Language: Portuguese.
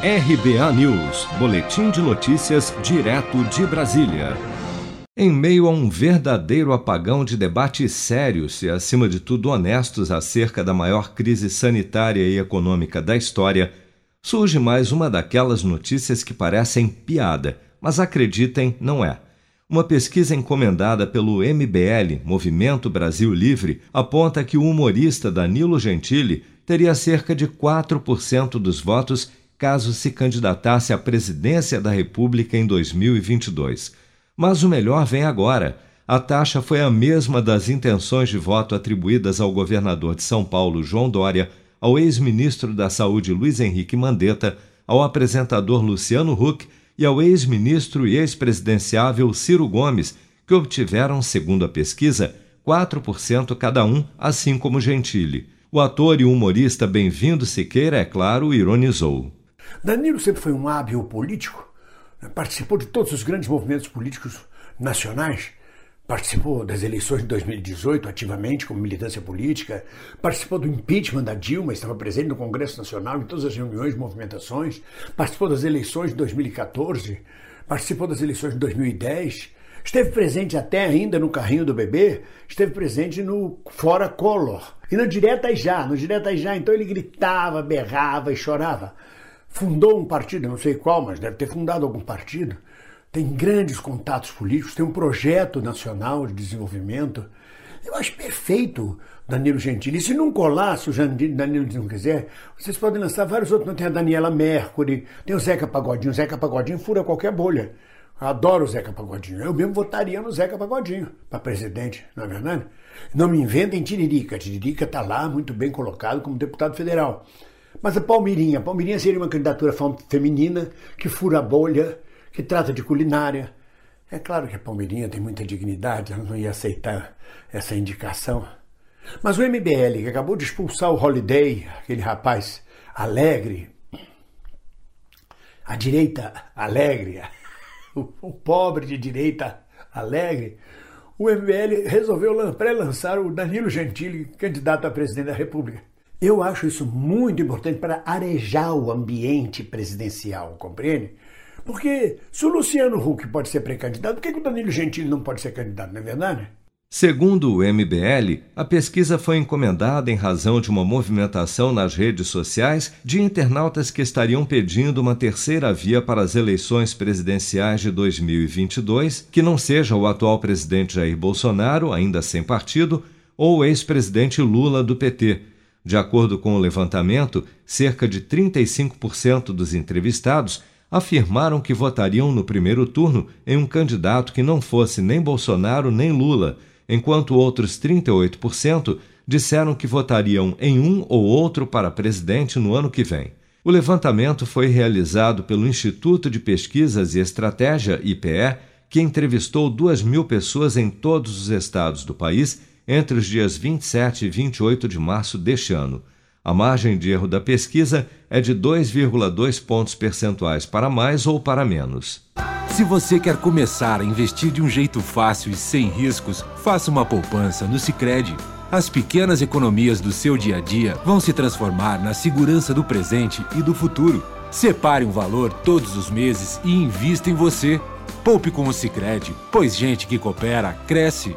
RBA News, Boletim de Notícias, direto de Brasília. Em meio a um verdadeiro apagão de debates sérios e, acima de tudo, honestos acerca da maior crise sanitária e econômica da história, surge mais uma daquelas notícias que parecem piada, mas acreditem, não é. Uma pesquisa encomendada pelo MBL, Movimento Brasil Livre, aponta que o humorista Danilo Gentili teria cerca de 4% dos votos caso se candidatasse à presidência da República em 2022. Mas o melhor vem agora. A taxa foi a mesma das intenções de voto atribuídas ao governador de São Paulo, João Dória, ao ex-ministro da Saúde, Luiz Henrique Mandetta, ao apresentador Luciano Huck e ao ex-ministro e ex-presidenciável Ciro Gomes, que obtiveram, segundo a pesquisa, 4% cada um, assim como Gentili. O ator e humorista Bem-vindo Siqueira, é claro, ironizou. Danilo sempre foi um hábil político, né? participou de todos os grandes movimentos políticos nacionais, participou das eleições de 2018 ativamente como militância política, participou do impeachment da Dilma, estava presente no Congresso Nacional em todas as reuniões movimentações, participou das eleições de 2014, participou das eleições de 2010, esteve presente até ainda no carrinho do bebê, esteve presente no Fora Collor. E no Direta Já, no Direta Já, então ele gritava, berrava e chorava fundou um partido, não sei qual, mas deve ter fundado algum partido, tem grandes contatos políticos, tem um projeto nacional de desenvolvimento. Eu acho perfeito Danilo Gentili. Se não colar, se o Danilo não quiser, vocês podem lançar vários outros. Não tem a Daniela Mercury, tem o Zeca Pagodinho. O Zeca Pagodinho fura qualquer bolha. Eu adoro o Zeca Pagodinho. Eu mesmo votaria no Zeca Pagodinho para presidente, não é verdade? Não me inventem Tiririca. Tiririca está lá, muito bem colocado como deputado federal. Mas a Palmeirinha, a Palmeirinha seria uma candidatura feminina que fura a bolha, que trata de culinária. É claro que a Palmeirinha tem muita dignidade, ela não ia aceitar essa indicação. Mas o MBL, que acabou de expulsar o Holiday, aquele rapaz alegre, a direita alegre, o pobre de direita alegre, o MBL resolveu pré-lançar o Danilo Gentili, candidato a presidente da República. Eu acho isso muito importante para arejar o ambiente presidencial, compreende? Porque se o Luciano Huck pode ser pré-candidato, por que, o Danilo Gentili não pode ser candidato, não é verdade? Segundo o MBL, a pesquisa foi encomendada em razão de uma movimentação nas redes sociais de internautas que estariam pedindo uma terceira via para as eleições presidenciais de 2022, que não seja o atual presidente Jair Bolsonaro, ainda sem partido, ou o ex-presidente Lula do PT de acordo com o levantamento, cerca de 35% dos entrevistados afirmaram que votariam no primeiro turno em um candidato que não fosse nem Bolsonaro nem Lula, enquanto outros 38% disseram que votariam em um ou outro para presidente no ano que vem. O levantamento foi realizado pelo Instituto de Pesquisas e Estratégia, IPE, que entrevistou 2 mil pessoas em todos os estados do país entre os dias 27 e 28 de março deste ano. A margem de erro da pesquisa é de 2,2 pontos percentuais para mais ou para menos. Se você quer começar a investir de um jeito fácil e sem riscos, faça uma poupança no Sicredi. As pequenas economias do seu dia a dia vão se transformar na segurança do presente e do futuro. Separe um valor todos os meses e invista em você. Poupe com o Sicredi, pois gente que coopera cresce